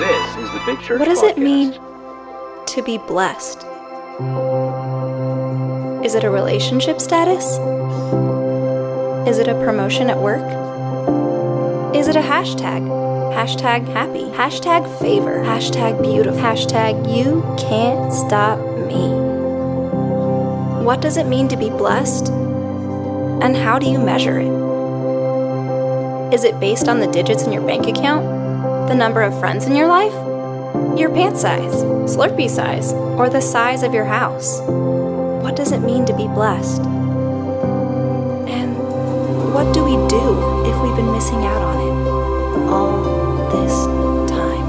This is the Big Church What does it mean to be blessed? Is it a relationship status? Is it a promotion at work? Is it a hashtag? Hashtag happy. Hashtag favor. Hashtag beautiful. Hashtag you can't stop me. What does it mean to be blessed? And how do you measure it? Is it based on the digits in your bank account? The number of friends in your life? Your pant size, Slurpee size, or the size of your house? What does it mean to be blessed? And what do we do if we've been missing out on it all this time?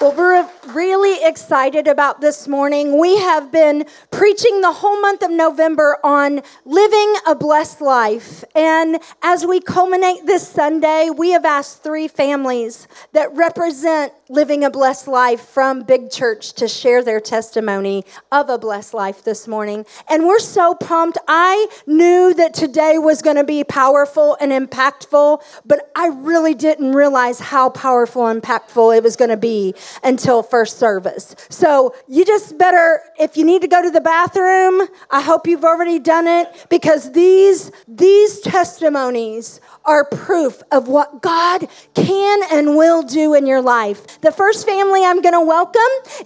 Well, we're really excited about this morning. We have been preaching the whole month of November on living a blessed life. And as we culminate this Sunday, we have asked three families that represent living a blessed life from Big Church to share their testimony of a blessed life this morning. And we're so pumped. I knew that today was going to be powerful and impactful, but I really didn't realize how powerful and impactful it was going to be until first service. So you just better, if you need to go to the bathroom, I hope you've already done it because these, these testimonies are proof of what God can and will do in your life. The first family I'm going to welcome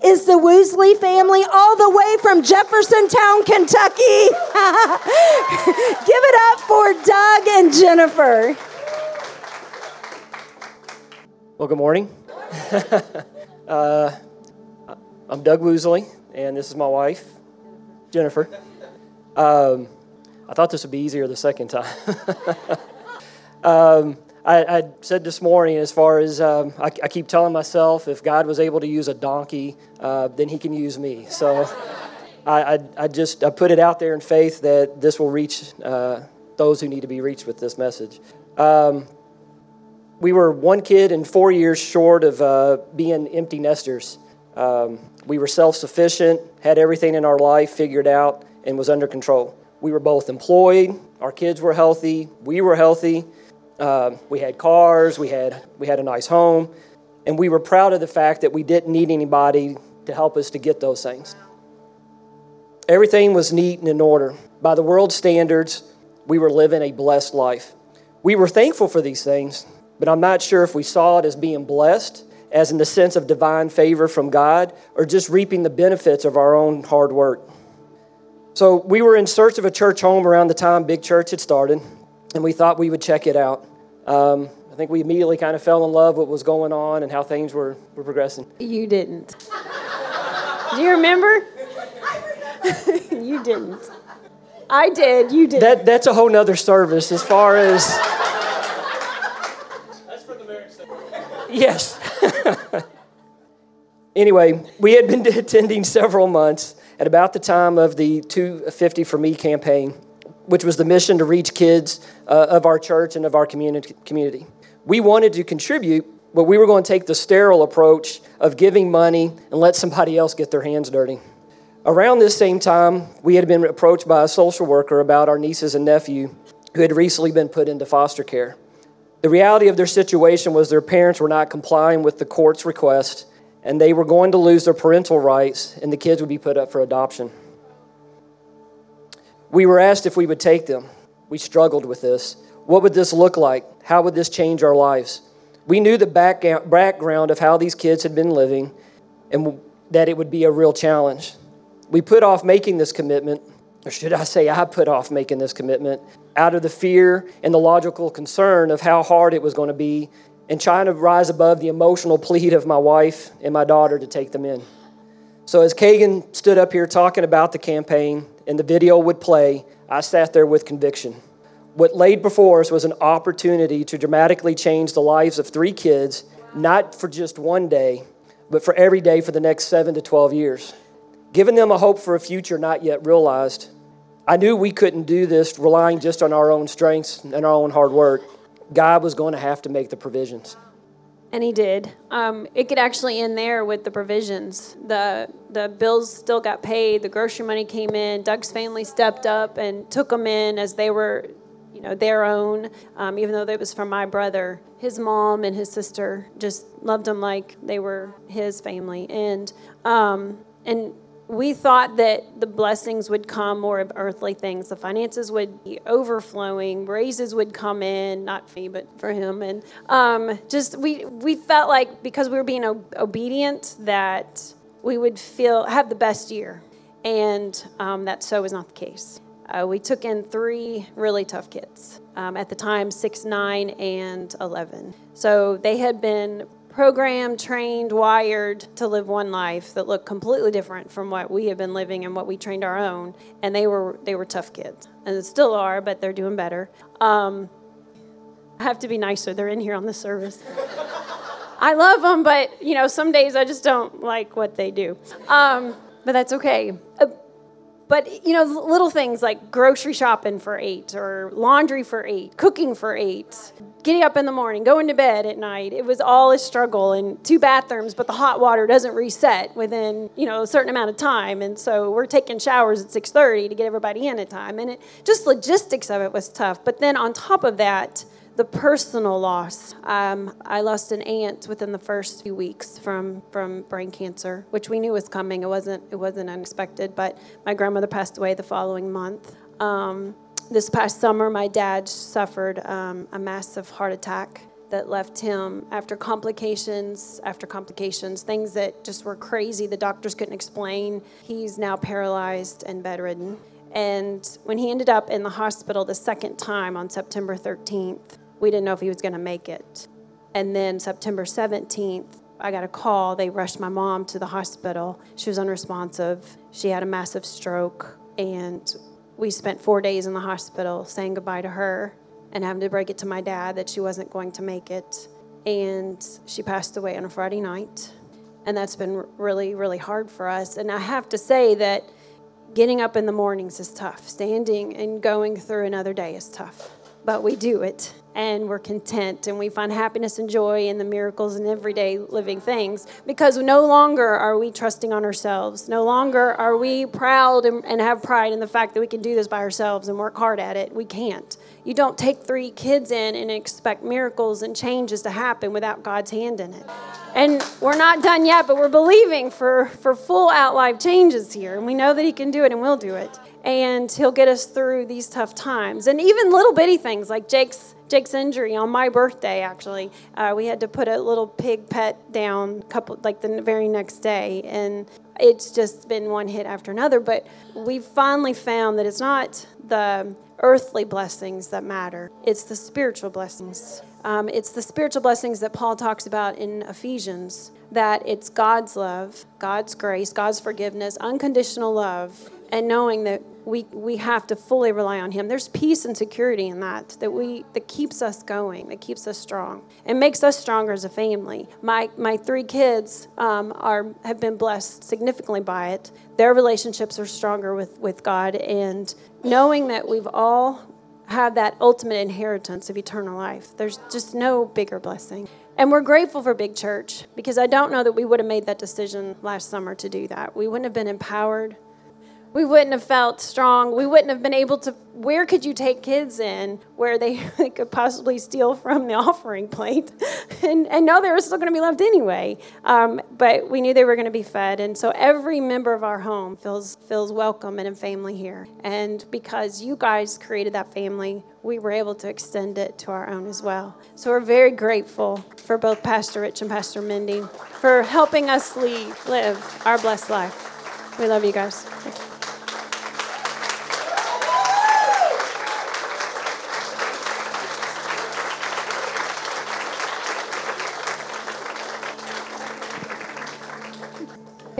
is the Woosley family, all the way from Jeffersontown, Kentucky. Give it up for Doug and Jennifer. Well, good morning. uh, I'm Doug Woosley, and this is my wife, Jennifer. Um, I thought this would be easier the second time. um, I, I, said this morning, as far as um, I, I, keep telling myself, if God was able to use a donkey, uh, then He can use me. So I, I, I, just I put it out there in faith that this will reach uh, those who need to be reached with this message. Um, we were one kid and four years short of uh, being empty nesters. Um, we were self sufficient, had everything in our life figured out, and was under control. We were both employed, our kids were healthy, we were healthy, uh, we had cars, we had, we had a nice home, and we were proud of the fact that we didn't need anybody to help us to get those things. Everything was neat and in order. By the world's standards, we were living a blessed life. We were thankful for these things, but I'm not sure if we saw it as being blessed, as in the sense of divine favor from God, or just reaping the benefits of our own hard work. So we were in search of a church home around the time Big Church had started, and we thought we would check it out. Um, I think we immediately kind of fell in love with what was going on and how things were, were progressing. You didn't. Do you remember? you didn't. I did. You did. That, that's a whole nother service as far as. That's for the marriage Yes. anyway, we had been attending several months at about the time of the 250 for Me campaign, which was the mission to reach kids uh, of our church and of our community. community. We wanted to contribute, but we were going to take the sterile approach of giving money and let somebody else get their hands dirty. Around this same time, we had been approached by a social worker about our nieces and nephew who had recently been put into foster care. The reality of their situation was their parents were not complying with the court's request, and they were going to lose their parental rights, and the kids would be put up for adoption. We were asked if we would take them. We struggled with this. What would this look like? How would this change our lives? We knew the background of how these kids had been living and that it would be a real challenge. We put off making this commitment, or should I say, I put off making this commitment out of the fear and the logical concern of how hard it was going to be and trying to rise above the emotional plead of my wife and my daughter to take them in. So, as Kagan stood up here talking about the campaign and the video would play, I sat there with conviction. What laid before us was an opportunity to dramatically change the lives of three kids, not for just one day, but for every day for the next seven to 12 years. Giving them a hope for a future not yet realized. I knew we couldn't do this relying just on our own strengths and our own hard work. God was going to have to make the provisions. And he did. Um, it could actually end there with the provisions. The the bills still got paid. The grocery money came in. Doug's family stepped up and took them in as they were you know their own um, even though it was from my brother his mom and his sister just loved him like they were his family and um, and we thought that the blessings would come more of earthly things. The finances would be overflowing, raises would come in, not me, but for him. And um, just we we felt like because we were being obedient that we would feel have the best year, and um, that so was not the case. Uh, we took in three really tough kids um, at the time, six, nine, and eleven. So they had been programmed, trained, wired to live one life that looked completely different from what we have been living and what we trained our own. And they were they were tough kids, and still are, but they're doing better. Um, I have to be nicer. They're in here on the service. I love them, but you know, some days I just don't like what they do. Um, but that's okay. But you know, little things like grocery shopping for eight, or laundry for eight, cooking for eight, getting up in the morning, going to bed at night. It was all a struggle, and two bathrooms, but the hot water doesn't reset within you know a certain amount of time, and so we're taking showers at six thirty to get everybody in at time, and it just logistics of it was tough. But then on top of that the personal loss. Um, I lost an aunt within the first few weeks from from brain cancer, which we knew was coming. It wasn't it wasn't unexpected, but my grandmother passed away the following month. Um, this past summer, my dad suffered um, a massive heart attack that left him after complications after complications, things that just were crazy. The doctors couldn't explain. He's now paralyzed and bedridden. And when he ended up in the hospital the second time on September 13th, we didn't know if he was going to make it. And then September 17th, I got a call. They rushed my mom to the hospital. She was unresponsive. She had a massive stroke. And we spent four days in the hospital saying goodbye to her and having to break it to my dad that she wasn't going to make it. And she passed away on a Friday night. And that's been really, really hard for us. And I have to say that getting up in the mornings is tough, standing and going through another day is tough. But we do it and we're content and we find happiness and joy in the miracles and everyday living things because no longer are we trusting on ourselves. No longer are we proud and, and, have pride in the fact that we can do this by ourselves and work hard at it. We can't. You don't take three kids in and expect miracles and changes to happen without God's hand in it. And we're not done yet, but we're believing for, for full out life changes here. And we know that He can do it and we will do it. And He'll get us through these tough times. And even little bitty things like Jake's Jake's injury on my birthday. Actually, uh, we had to put a little pig pet down, couple like the very next day, and it's just been one hit after another. But we've finally found that it's not the earthly blessings that matter; it's the spiritual blessings. Um, it's the spiritual blessings that Paul talks about in Ephesians. That it's God's love, God's grace, God's forgiveness, unconditional love, and knowing that we, we have to fully rely on him there's peace and security in that that we that keeps us going that keeps us strong and makes us stronger as a family my my three kids um, are have been blessed significantly by it their relationships are stronger with with god and knowing that we've all have that ultimate inheritance of eternal life. There's just no bigger blessing. And we're grateful for Big Church because I don't know that we would have made that decision last summer to do that. We wouldn't have been empowered we wouldn't have felt strong. We wouldn't have been able to. Where could you take kids in where they, they could possibly steal from the offering plate and, and know they were still going to be loved anyway? Um, but we knew they were going to be fed. And so every member of our home feels, feels welcome and a family here. And because you guys created that family, we were able to extend it to our own as well. So we're very grateful for both Pastor Rich and Pastor Mindy for helping us live our blessed life. We love you guys.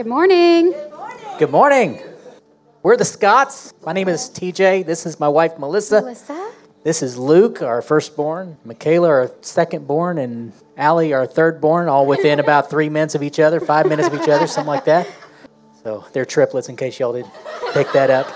Good morning. Good morning. We're the Scotts. My name is TJ. This is my wife, Melissa. Melissa. This is Luke, our firstborn, Michaela, our secondborn, and Allie, our thirdborn, all within about three minutes of each other, five minutes of each other, something like that. So they're triplets in case y'all didn't pick that up.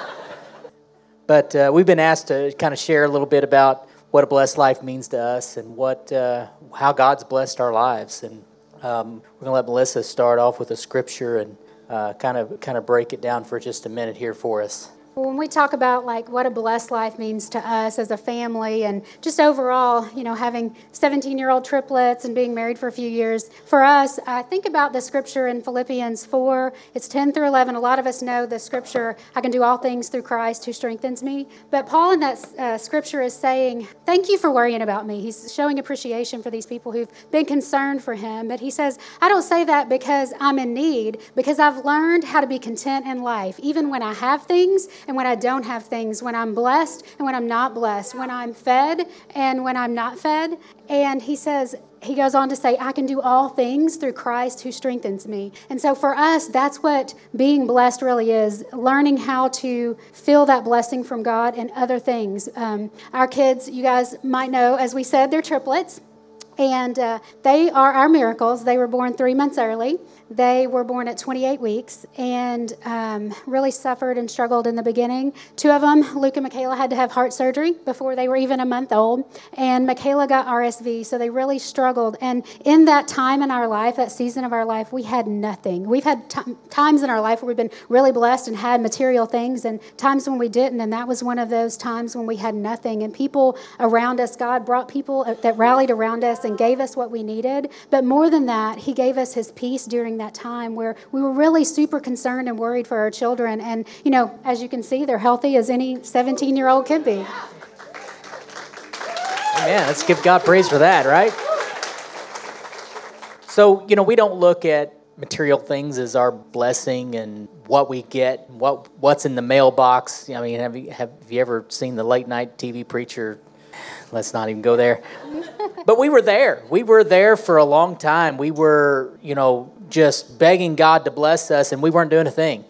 But uh, we've been asked to kind of share a little bit about what a blessed life means to us and what, uh, how God's blessed our lives. And um, we're going to let Melissa start off with a scripture and uh, kind of kind of break it down for just a minute here for us. When we talk about like what a blessed life means to us as a family and just overall you know having 17 year old triplets and being married for a few years for us i think about the scripture in philippians 4 it's 10 through 11 a lot of us know the scripture i can do all things through christ who strengthens me. But paul in that uh, scripture is saying thank you for worrying about me. He's showing appreciation for these people who've been concerned for him. But he says i don't say that because i'm in need because i've learned how to be content in life even when i have things and when I don't have things, when I'm blessed and when I'm not blessed, when I'm fed and when I'm not fed. And he says, he goes on to say, I can do all things through Christ who strengthens me. And so for us, that's what being blessed really is learning how to feel that blessing from God and other things. Um, our kids, you guys might know, as we said, they're triplets. And uh, they are our miracles. They were born three months early. They were born at 28 weeks and um, really suffered and struggled in the beginning. Two of them, Luke and Michaela, had to have heart surgery before they were even a month old. And Michaela got RSV, so they really struggled. And in that time in our life, that season of our life, we had nothing. We've had t- times in our life where we've been really blessed and had material things, and times when we didn't. And that was one of those times when we had nothing. And people around us, God brought people that rallied around us and gave us what we needed. But more than that, He gave us His peace during that time where we were really super concerned and worried for our children. And, you know, as you can see, they're healthy as any 17 year old could be. Amen. Let's give God praise for that, right? So, you know, we don't look at material things as our blessing and what we get, what what's in the mailbox. I mean, have you, have you ever seen the late night TV preacher? Let's not even go there. but we were there. We were there for a long time. We were, you know, just begging God to bless us, and we weren't doing a thing.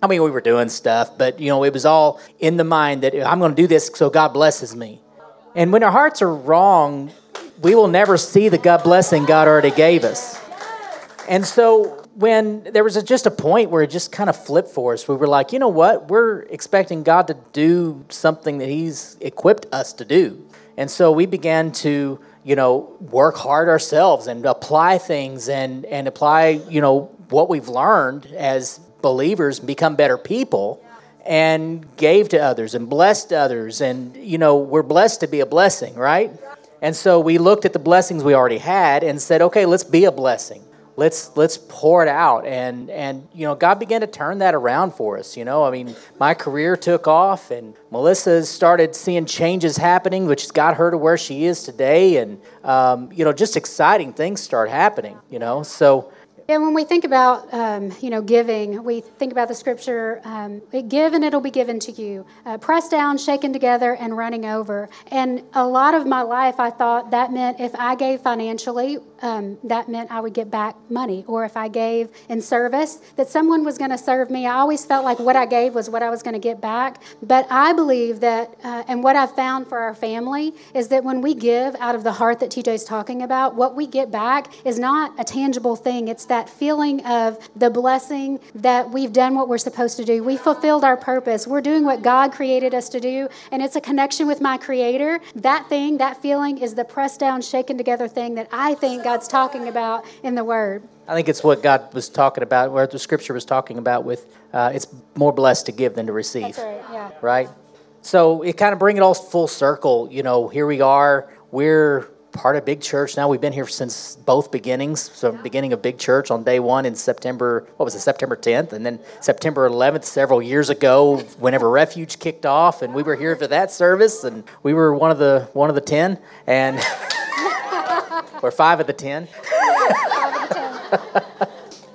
I mean, we were doing stuff, but you know, it was all in the mind that I'm going to do this so God blesses me. And when our hearts are wrong, we will never see the God blessing God already gave us. And so when there was a, just a point where it just kind of flipped for us, we were like, you know what? We're expecting God to do something that He's equipped us to do. And so we began to you know, work hard ourselves and apply things and, and apply, you know, what we've learned as believers, become better people, and gave to others and blessed others. And, you know, we're blessed to be a blessing, right? And so we looked at the blessings we already had and said, okay, let's be a blessing let's let's pour it out. And and you know god began to turn that around for us you know? I mean my career took off and melissa started seeing changes happening which got her to where she is today. And um, you know just exciting things start happening you know? So and when we think about, um, you know, giving, we think about the scripture, um, give and it'll be given to you. Uh, pressed down, shaken together, and running over. And a lot of my life, I thought that meant if I gave financially, um, that meant I would get back money. Or if I gave in service, that someone was going to serve me. I always felt like what I gave was what I was going to get back. But I believe that, uh, and what I've found for our family, is that when we give out of the heart that TJ's talking about, what we get back is not a tangible thing. It's that that feeling of the blessing that we've done what we're supposed to do. We fulfilled our purpose. We're doing what God created us to do, and it's a connection with my Creator. That thing, that feeling, is the pressed down, shaken together thing that I think God's talking about in the Word. I think it's what God was talking about, where the Scripture was talking about. With uh, it's more blessed to give than to receive. That's right. Yeah. Right. So it kind of bring it all full circle. You know, here we are. We're part of Big Church now. We've been here since both beginnings. So, beginning of Big Church on day one in September, what was it, September 10th? And then September 11th, several years ago, whenever Refuge kicked off. And we were here for that service. And we were one of the, one of the 10. And, or five of the 10.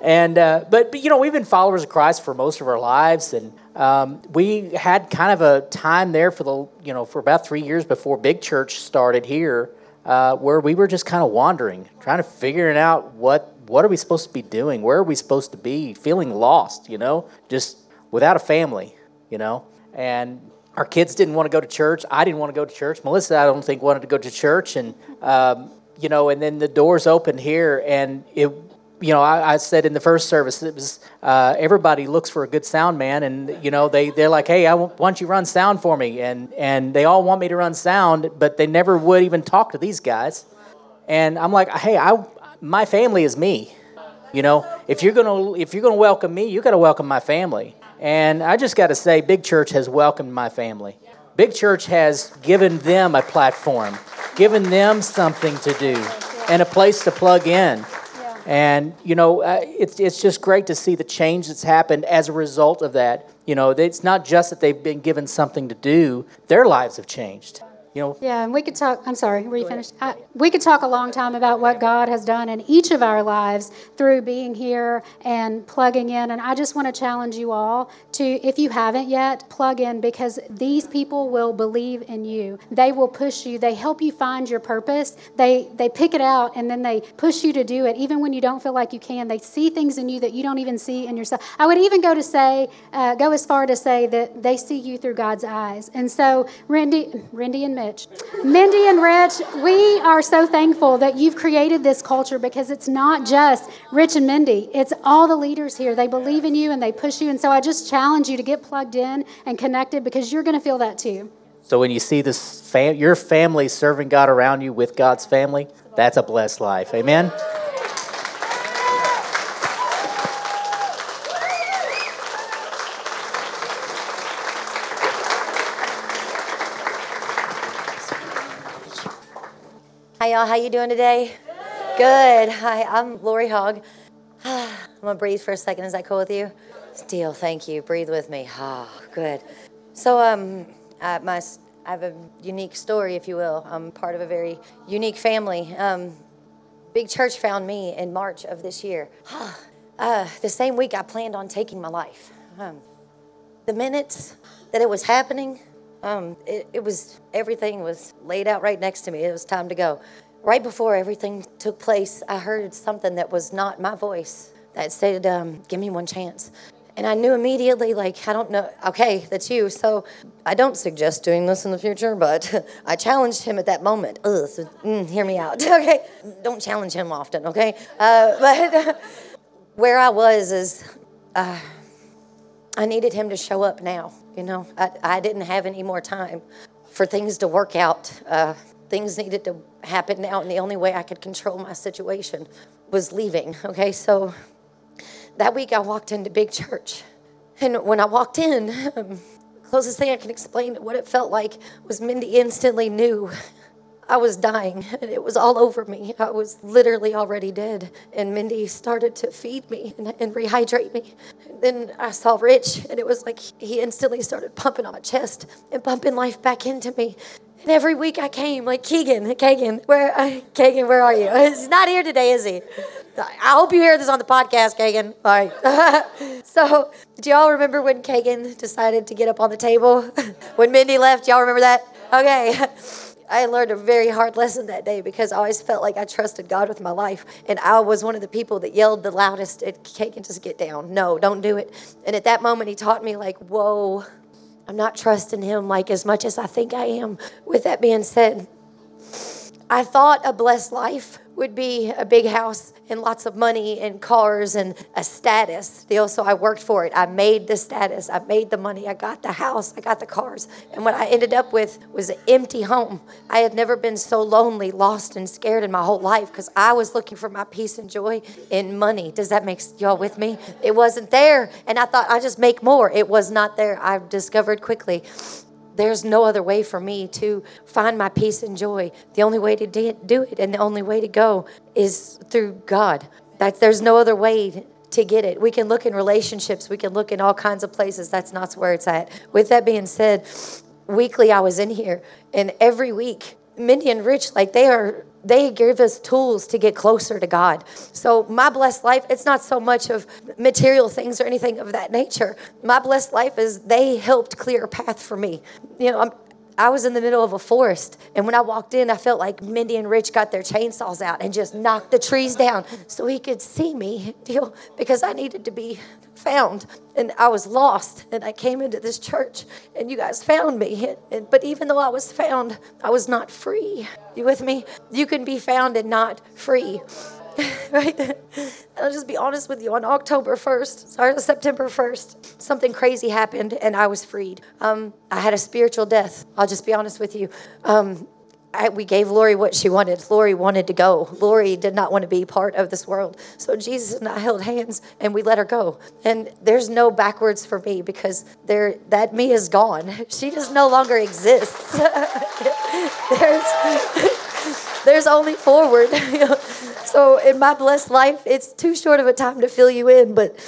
and, uh, but, but, you know, we've been followers of Christ for most of our lives. And, um, we had kind of a time there for the, you know, for about three years before Big Church started here uh, where we were just kind of wandering, trying to figure out what what are we supposed to be doing, where are we supposed to be, feeling lost, you know, just without a family, you know, and our kids didn't want to go to church. I didn't want to go to church. Melissa, I don't think wanted to go to church, and um, you know, and then the doors opened here, and it you know, I, I, said in the first service, it was uh, everybody looks for a good sound man, and you know, they they're like, hey, I want, why don't you run sound for me? And and they all want me to run sound, but they never would even talk to these guys. And I'm like, hey, I my family is me. You know, if you're gonna if you're gonna welcome me, you got to welcome my family. And I just got to say, Big Church has welcomed my family. Big Church has given them a platform, given them something to do, and a place to plug in. And, you know, uh, it's, it's just great to see the change that's happened as a result of that. You know, it's not just that they've been given something to do, their lives have changed you know. Yeah, and we could talk. I'm sorry, were you finished? I, we could talk a long time about what God has done in each of our lives through being here and plugging in. And I just want to challenge you all to, if you haven't yet, plug in because these people will believe in you. They will push you. They help you find your purpose. They they pick it out and then they push you to do it, even when you don't feel like you can. They see things in you that you don't even see in yourself. I would even go to say, uh, go as far to say that they see you through God's eyes. And so, Randy, Randy and Mitch. Mindy and Rich, we are so thankful that you've created this culture because it's not just Rich and Mindy, it's all the leaders here. They believe in you and they push you. And so I just challenge you to get plugged in and connected because you're going to feel that too. So when you see this fam- your family serving God around you with God's family, that's a blessed life. Amen. Hi, y'all. How you doing today? Good. Hi, I'm Lori Hogg. I'm gonna breathe for a second. Is that cool with you? Steele, thank you. Breathe with me. Ah, oh, good. So, um, I, my, I have a unique story, if you will. I'm part of a very unique family. Um, Big Church found me in March of this year. uh, the same week I planned on taking my life. Um, the minutes that it was happening, um, it, it was everything was laid out right next to me. It was time to go. Right before everything took place, I heard something that was not my voice that said, um, "Give me one chance." And I knew immediately, like, I don't know, okay, that's you. So I don't suggest doing this in the future, but I challenged him at that moment. Ugh, so, mm, hear me out, okay? Don't challenge him often, okay? Uh, but where I was is, uh, I needed him to show up now. You know, I, I didn't have any more time for things to work out. Uh, things needed to happen now, and the only way I could control my situation was leaving. Okay, so that week I walked into big church, and when I walked in, um, closest thing I can explain what it felt like was Mindy instantly knew I was dying and it was all over me. I was literally already dead. And Mindy started to feed me and, and rehydrate me. And then I saw Rich and it was like he instantly started pumping on my chest and pumping life back into me. And every week I came, like Keegan, Kagan, where, uh, Kagan, where are you? He's not here today, is he? I hope you hear this on the podcast, Kagan. All right. so, do y'all remember when Kagan decided to get up on the table? when Mindy left, y'all remember that? Okay. I learned a very hard lesson that day because I always felt like I trusted God with my life. And I was one of the people that yelled the loudest at Kagan just get down. No, don't do it. And at that moment, he taught me, like, whoa, I'm not trusting him like as much as I think I am. With that being said, I thought a blessed life would be a big house and lots of money and cars and a status deal. So I worked for it. I made the status. I made the money. I got the house. I got the cars. And what I ended up with was an empty home. I had never been so lonely, lost, and scared in my whole life because I was looking for my peace and joy in money. Does that make y'all with me? It wasn't there. And I thought I just make more. It was not there. I discovered quickly there's no other way for me to find my peace and joy. The only way to do it and the only way to go is through God. That there's no other way to get it. We can look in relationships, we can look in all kinds of places. That's not where it's at. With that being said, weekly I was in here, and every week, Mindy and Rich, like they are they give us tools to get closer to God. So, my blessed life, it's not so much of material things or anything of that nature. My blessed life is they helped clear a path for me. You know, I'm, I was in the middle of a forest, and when I walked in, I felt like Mindy and Rich got their chainsaws out and just knocked the trees down so he could see me, deal, because I needed to be found. And I was lost, and I came into this church, and you guys found me. And, but even though I was found, I was not free. You with me? You can be found and not free. right? I'll just be honest with you. On October 1st, sorry, September 1st, something crazy happened and I was freed. Um, I had a spiritual death. I'll just be honest with you. Um, I, we gave Lori what she wanted. Lori wanted to go. Lori did not want to be part of this world. So Jesus and I held hands and we let her go. And there's no backwards for me because there that me is gone. She just no longer exists. there's there's only forward. So in my blessed life, it's too short of a time to fill you in, but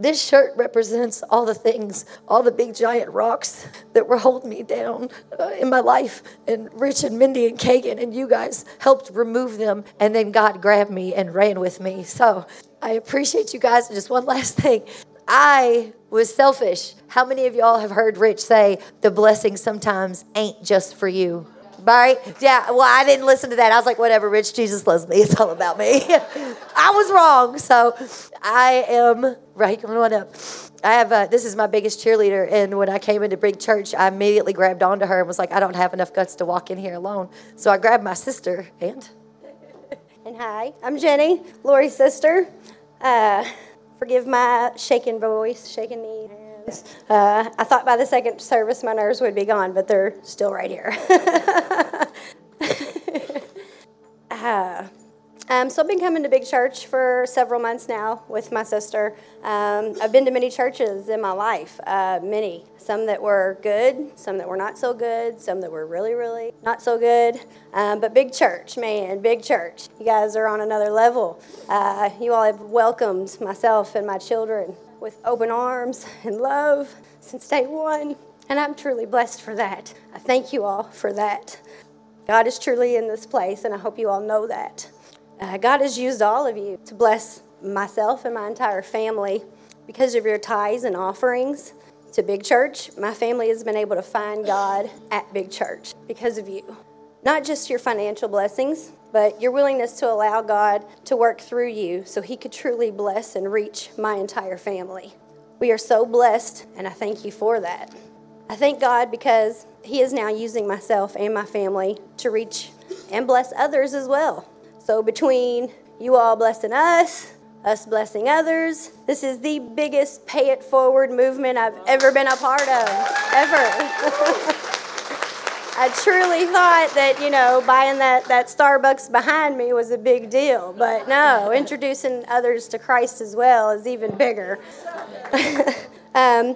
this shirt represents all the things, all the big giant rocks that were holding me down uh, in my life. And Rich and Mindy and Kagan and you guys helped remove them. And then God grabbed me and ran with me. So I appreciate you guys. And just one last thing I was selfish. How many of y'all have heard Rich say, the blessing sometimes ain't just for you? Right? Yeah, well, I didn't listen to that. I was like, whatever, Rich, Jesus loves me. It's all about me. I was wrong. So I am, right, coming on up. I have, uh, this is my biggest cheerleader. And when I came into Big Church, I immediately grabbed onto her and was like, I don't have enough guts to walk in here alone. So I grabbed my sister and. And hi, I'm Jenny, Lori's sister. Uh, forgive my shaking voice, shaking knee. Uh, I thought by the second service my nerves would be gone, but they're still right here. uh, um, so I've been coming to big church for several months now with my sister. Um, I've been to many churches in my life, uh, many. Some that were good, some that were not so good, some that were really, really not so good. Um, but big church, man, big church. You guys are on another level. Uh, you all have welcomed myself and my children with open arms and love since day one. And I'm truly blessed for that. I thank you all for that. God is truly in this place, and I hope you all know that. Uh, God has used all of you to bless myself and my entire family because of your tithes and offerings to Big Church. My family has been able to find God at Big Church because of you. Not just your financial blessings, but your willingness to allow God to work through you so He could truly bless and reach my entire family. We are so blessed, and I thank you for that. I thank God because He is now using myself and my family to reach and bless others as well. So, between you all blessing us, us blessing others, this is the biggest pay it forward movement I've ever been a part of, ever. I truly thought that, you know, buying that, that Starbucks behind me was a big deal. But no, introducing others to Christ as well is even bigger. um,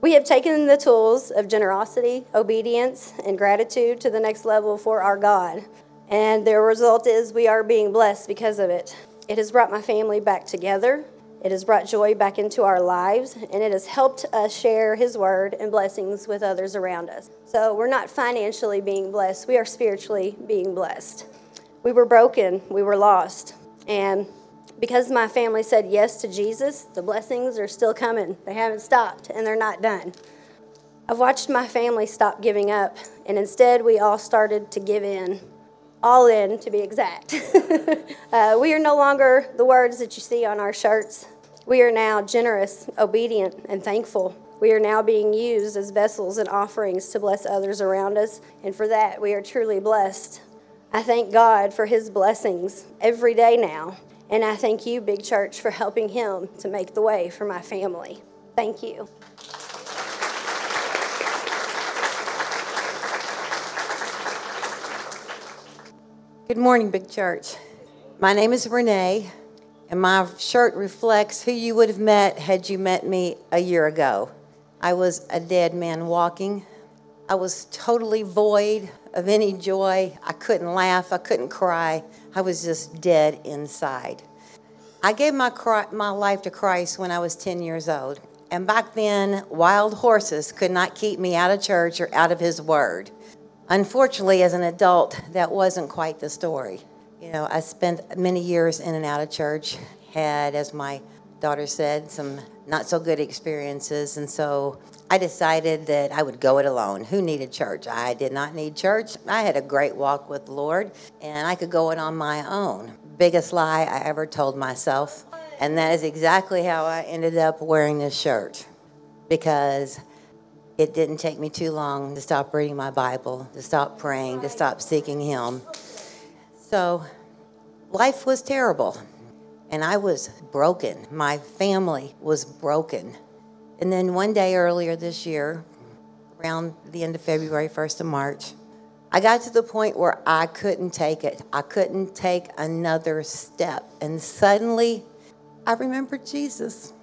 we have taken the tools of generosity, obedience, and gratitude to the next level for our God. And the result is we are being blessed because of it. It has brought my family back together. It has brought joy back into our lives, and it has helped us share His word and blessings with others around us. So we're not financially being blessed, we are spiritually being blessed. We were broken, we were lost. And because my family said yes to Jesus, the blessings are still coming. They haven't stopped, and they're not done. I've watched my family stop giving up, and instead we all started to give in all in to be exact. uh, we are no longer the words that you see on our shirts. We are now generous, obedient, and thankful. We are now being used as vessels and offerings to bless others around us, and for that we are truly blessed. I thank God for His blessings every day now, and I thank you, Big Church, for helping Him to make the way for my family. Thank you. Good morning, Big Church. My name is Renee, and my shirt reflects who you would have met had you met me a year ago. I was a dead man walking. I was totally void of any joy. I couldn't laugh. I couldn't cry. I was just dead inside. I gave my, my life to Christ when I was 10 years old. And back then, wild horses could not keep me out of church or out of His Word. Unfortunately, as an adult, that wasn't quite the story. You know, I spent many years in and out of church, had, as my daughter said, some not so good experiences, and so I decided that I would go it alone. Who needed church? I did not need church. I had a great walk with the Lord, and I could go it on my own. Biggest lie I ever told myself, and that is exactly how I ended up wearing this shirt because it didn't take me too long to stop reading my Bible, to stop praying, to stop seeking Him. So life was terrible, and I was broken. My family was broken. And then one day earlier this year, around the end of February, 1st of March, I got to the point where I couldn't take it. I couldn't take another step. And suddenly, I remembered Jesus.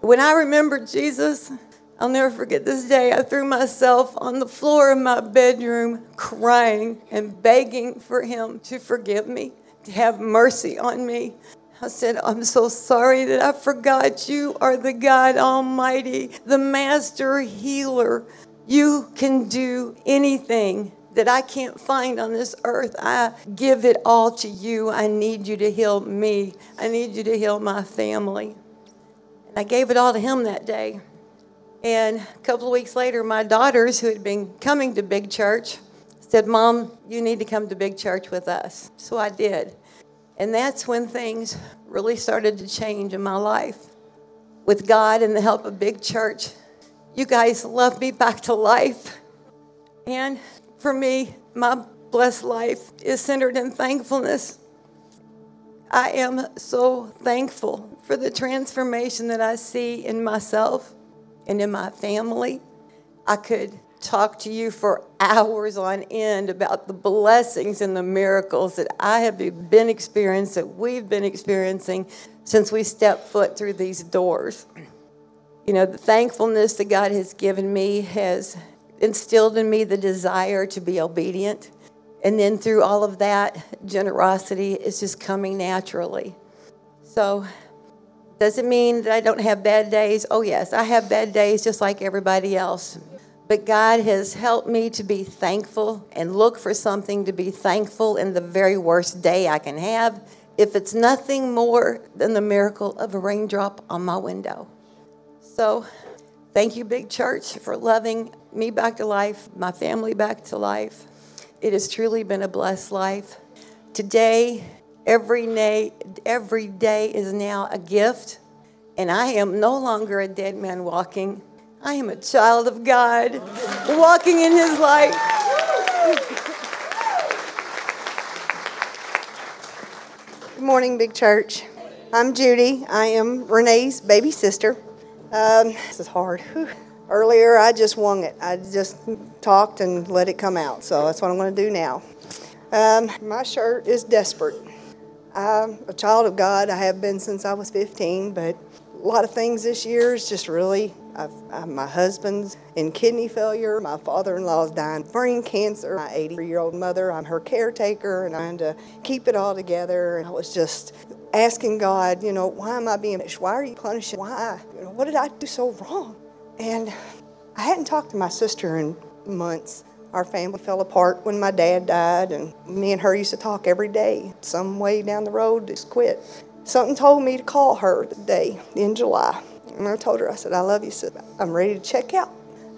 When I remembered Jesus, I'll never forget this day. I threw myself on the floor of my bedroom, crying and begging for Him to forgive me, to have mercy on me. I said, I'm so sorry that I forgot you are the God Almighty, the Master Healer. You can do anything that I can't find on this earth. I give it all to you. I need you to heal me. I need you to heal my family. And I gave it all to him that day. And a couple of weeks later, my daughters, who had been coming to big church, said, Mom, you need to come to big church with us. So I did. And that's when things really started to change in my life. With God and the help of big church, you guys loved me back to life. And for me, my blessed life is centered in thankfulness. I am so thankful for the transformation that I see in myself and in my family. I could talk to you for hours on end about the blessings and the miracles that I have been experiencing, that we've been experiencing since we stepped foot through these doors. You know, the thankfulness that God has given me has instilled in me the desire to be obedient. And then through all of that, generosity is just coming naturally. So, does it mean that I don't have bad days? Oh, yes, I have bad days just like everybody else. But God has helped me to be thankful and look for something to be thankful in the very worst day I can have, if it's nothing more than the miracle of a raindrop on my window. So, thank you, Big Church, for loving me back to life, my family back to life. It has truly been a blessed life. Today, every day, every day is now a gift, and I am no longer a dead man walking. I am a child of God, walking in His light. Good morning, Big Church. I'm Judy. I am Renee's baby sister. Um, this is hard. Whew. Earlier, I just wung it. I just talked and let it come out. So that's what I'm going to do now. Um, my shirt is desperate. I'm a child of God. I have been since I was 15, but a lot of things this year is just really. I've, I, my husband's in kidney failure. My father-in-law's dying of brain cancer. My 83 year old mother, I'm her caretaker, and I'm to keep it all together. And I was just asking God, you know, why am I being? Why are you punishing? Why? You know, what did I do so wrong? And I hadn't talked to my sister in months. Our family fell apart when my dad died, and me and her used to talk every day. Some way down the road, just quit. Something told me to call her today in July. And I told her, I said, I love you, sis. I'm ready to check out.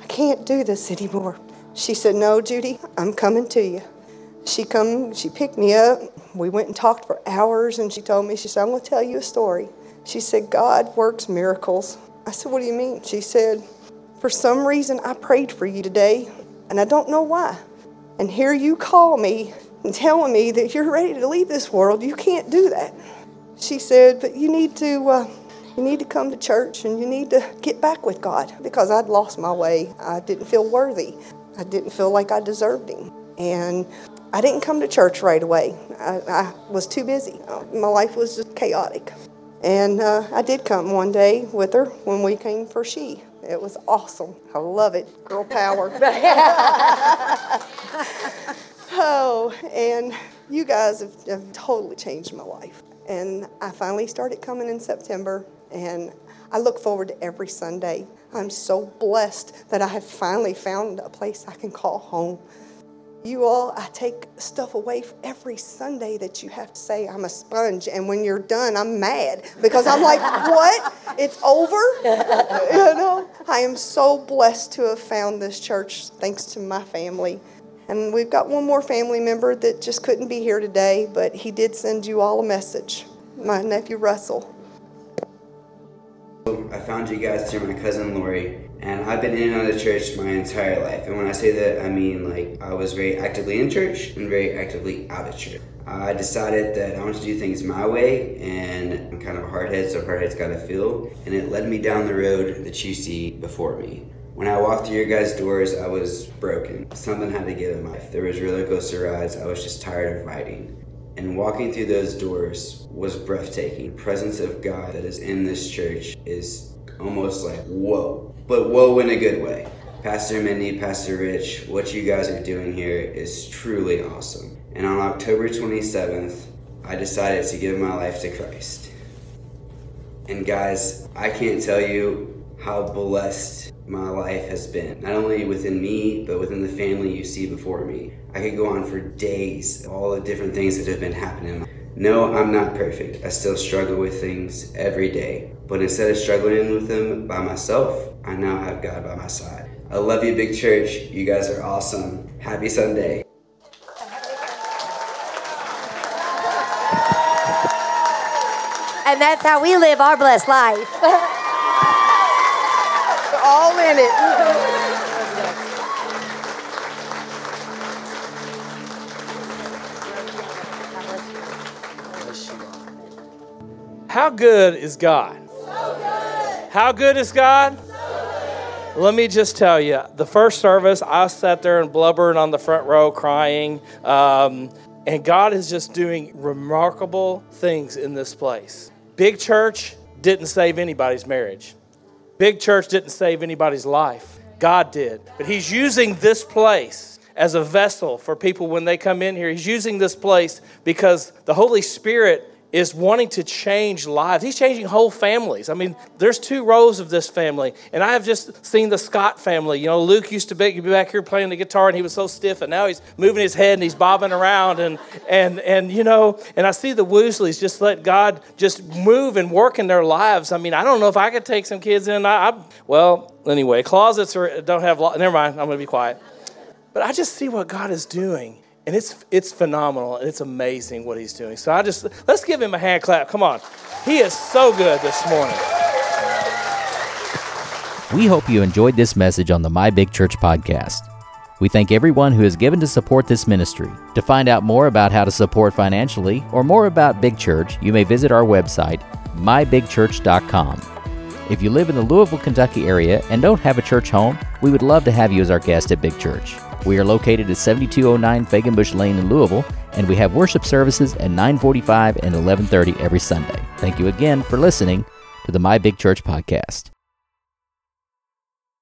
I can't do this anymore. She said, No, Judy, I'm coming to you. She come, she picked me up. We went and talked for hours, and she told me, she said, I'm going to tell you a story. She said, God works miracles. I said, What do you mean? She said, For some reason, I prayed for you today, and I don't know why. And here you call me and telling me that you're ready to leave this world. You can't do that. She said, But you need to. Uh, you need to come to church and you need to get back with God because I'd lost my way. I didn't feel worthy. I didn't feel like I deserved Him. And I didn't come to church right away. I, I was too busy. My life was just chaotic. And uh, I did come one day with her when we came for She. It was awesome. I love it. Girl power. oh, and you guys have, have totally changed my life. And I finally started coming in September, and I look forward to every Sunday. I'm so blessed that I have finally found a place I can call home. You all, I take stuff away every Sunday that you have to say I'm a sponge, and when you're done, I'm mad because I'm like, what? It's over? you know, I am so blessed to have found this church thanks to my family. And we've got one more family member that just couldn't be here today, but he did send you all a message. My nephew Russell. I found you guys through my cousin Lori, and I've been in and out of church my entire life. And when I say that, I mean like I was very actively in church and very actively out of church. I decided that I wanted to do things my way, and I'm kind of a hardhead, so hardhead's got to feel. And it led me down the road that you see before me. When I walked through your guys' doors, I was broken. Something had to give in life. There was roller coaster rides. I was just tired of riding. And walking through those doors was breathtaking. The presence of God that is in this church is almost like whoa, but whoa in a good way. Pastor Mindy, Pastor Rich, what you guys are doing here is truly awesome. And on October 27th, I decided to give my life to Christ. And guys, I can't tell you how blessed my life has been. Not only within me, but within the family you see before me. I could go on for days, all the different things that have been happening. No, I'm not perfect. I still struggle with things every day. But instead of struggling with them by myself, I now have God by my side. I love you, Big Church. You guys are awesome. Happy Sunday. And that's how we live our blessed life. All in it. How good is God? How good is God? Let me just tell you, the first service, I sat there and blubbered on the front row crying. Um, and God is just doing remarkable things in this place. Big church didn't save anybody's marriage, big church didn't save anybody's life. God did. But He's using this place as a vessel for people when they come in here. He's using this place because the Holy Spirit is wanting to change lives. He's changing whole families. I mean, there's two rows of this family, and I have just seen the Scott family. You know, Luke used to be, be back here playing the guitar, and he was so stiff, and now he's moving his head and he's bobbing around, and and and you know, and I see the Woosleys just let God just move and work in their lives. I mean, I don't know if I could take some kids in. I, I well, anyway, closets are don't have. Never mind. I'm going to be quiet. But I just see what God is doing and it's it's phenomenal and it's amazing what he's doing. So I just let's give him a hand clap. Come on. He is so good this morning. We hope you enjoyed this message on the My Big Church podcast. We thank everyone who has given to support this ministry. To find out more about how to support financially or more about Big Church, you may visit our website, mybigchurch.com. If you live in the Louisville, Kentucky area and don't have a church home, we would love to have you as our guest at Big Church. We are located at 7209 Fegenbush Lane in Louisville, and we have worship services at 945 and 1130 every Sunday. Thank you again for listening to the My Big Church podcast.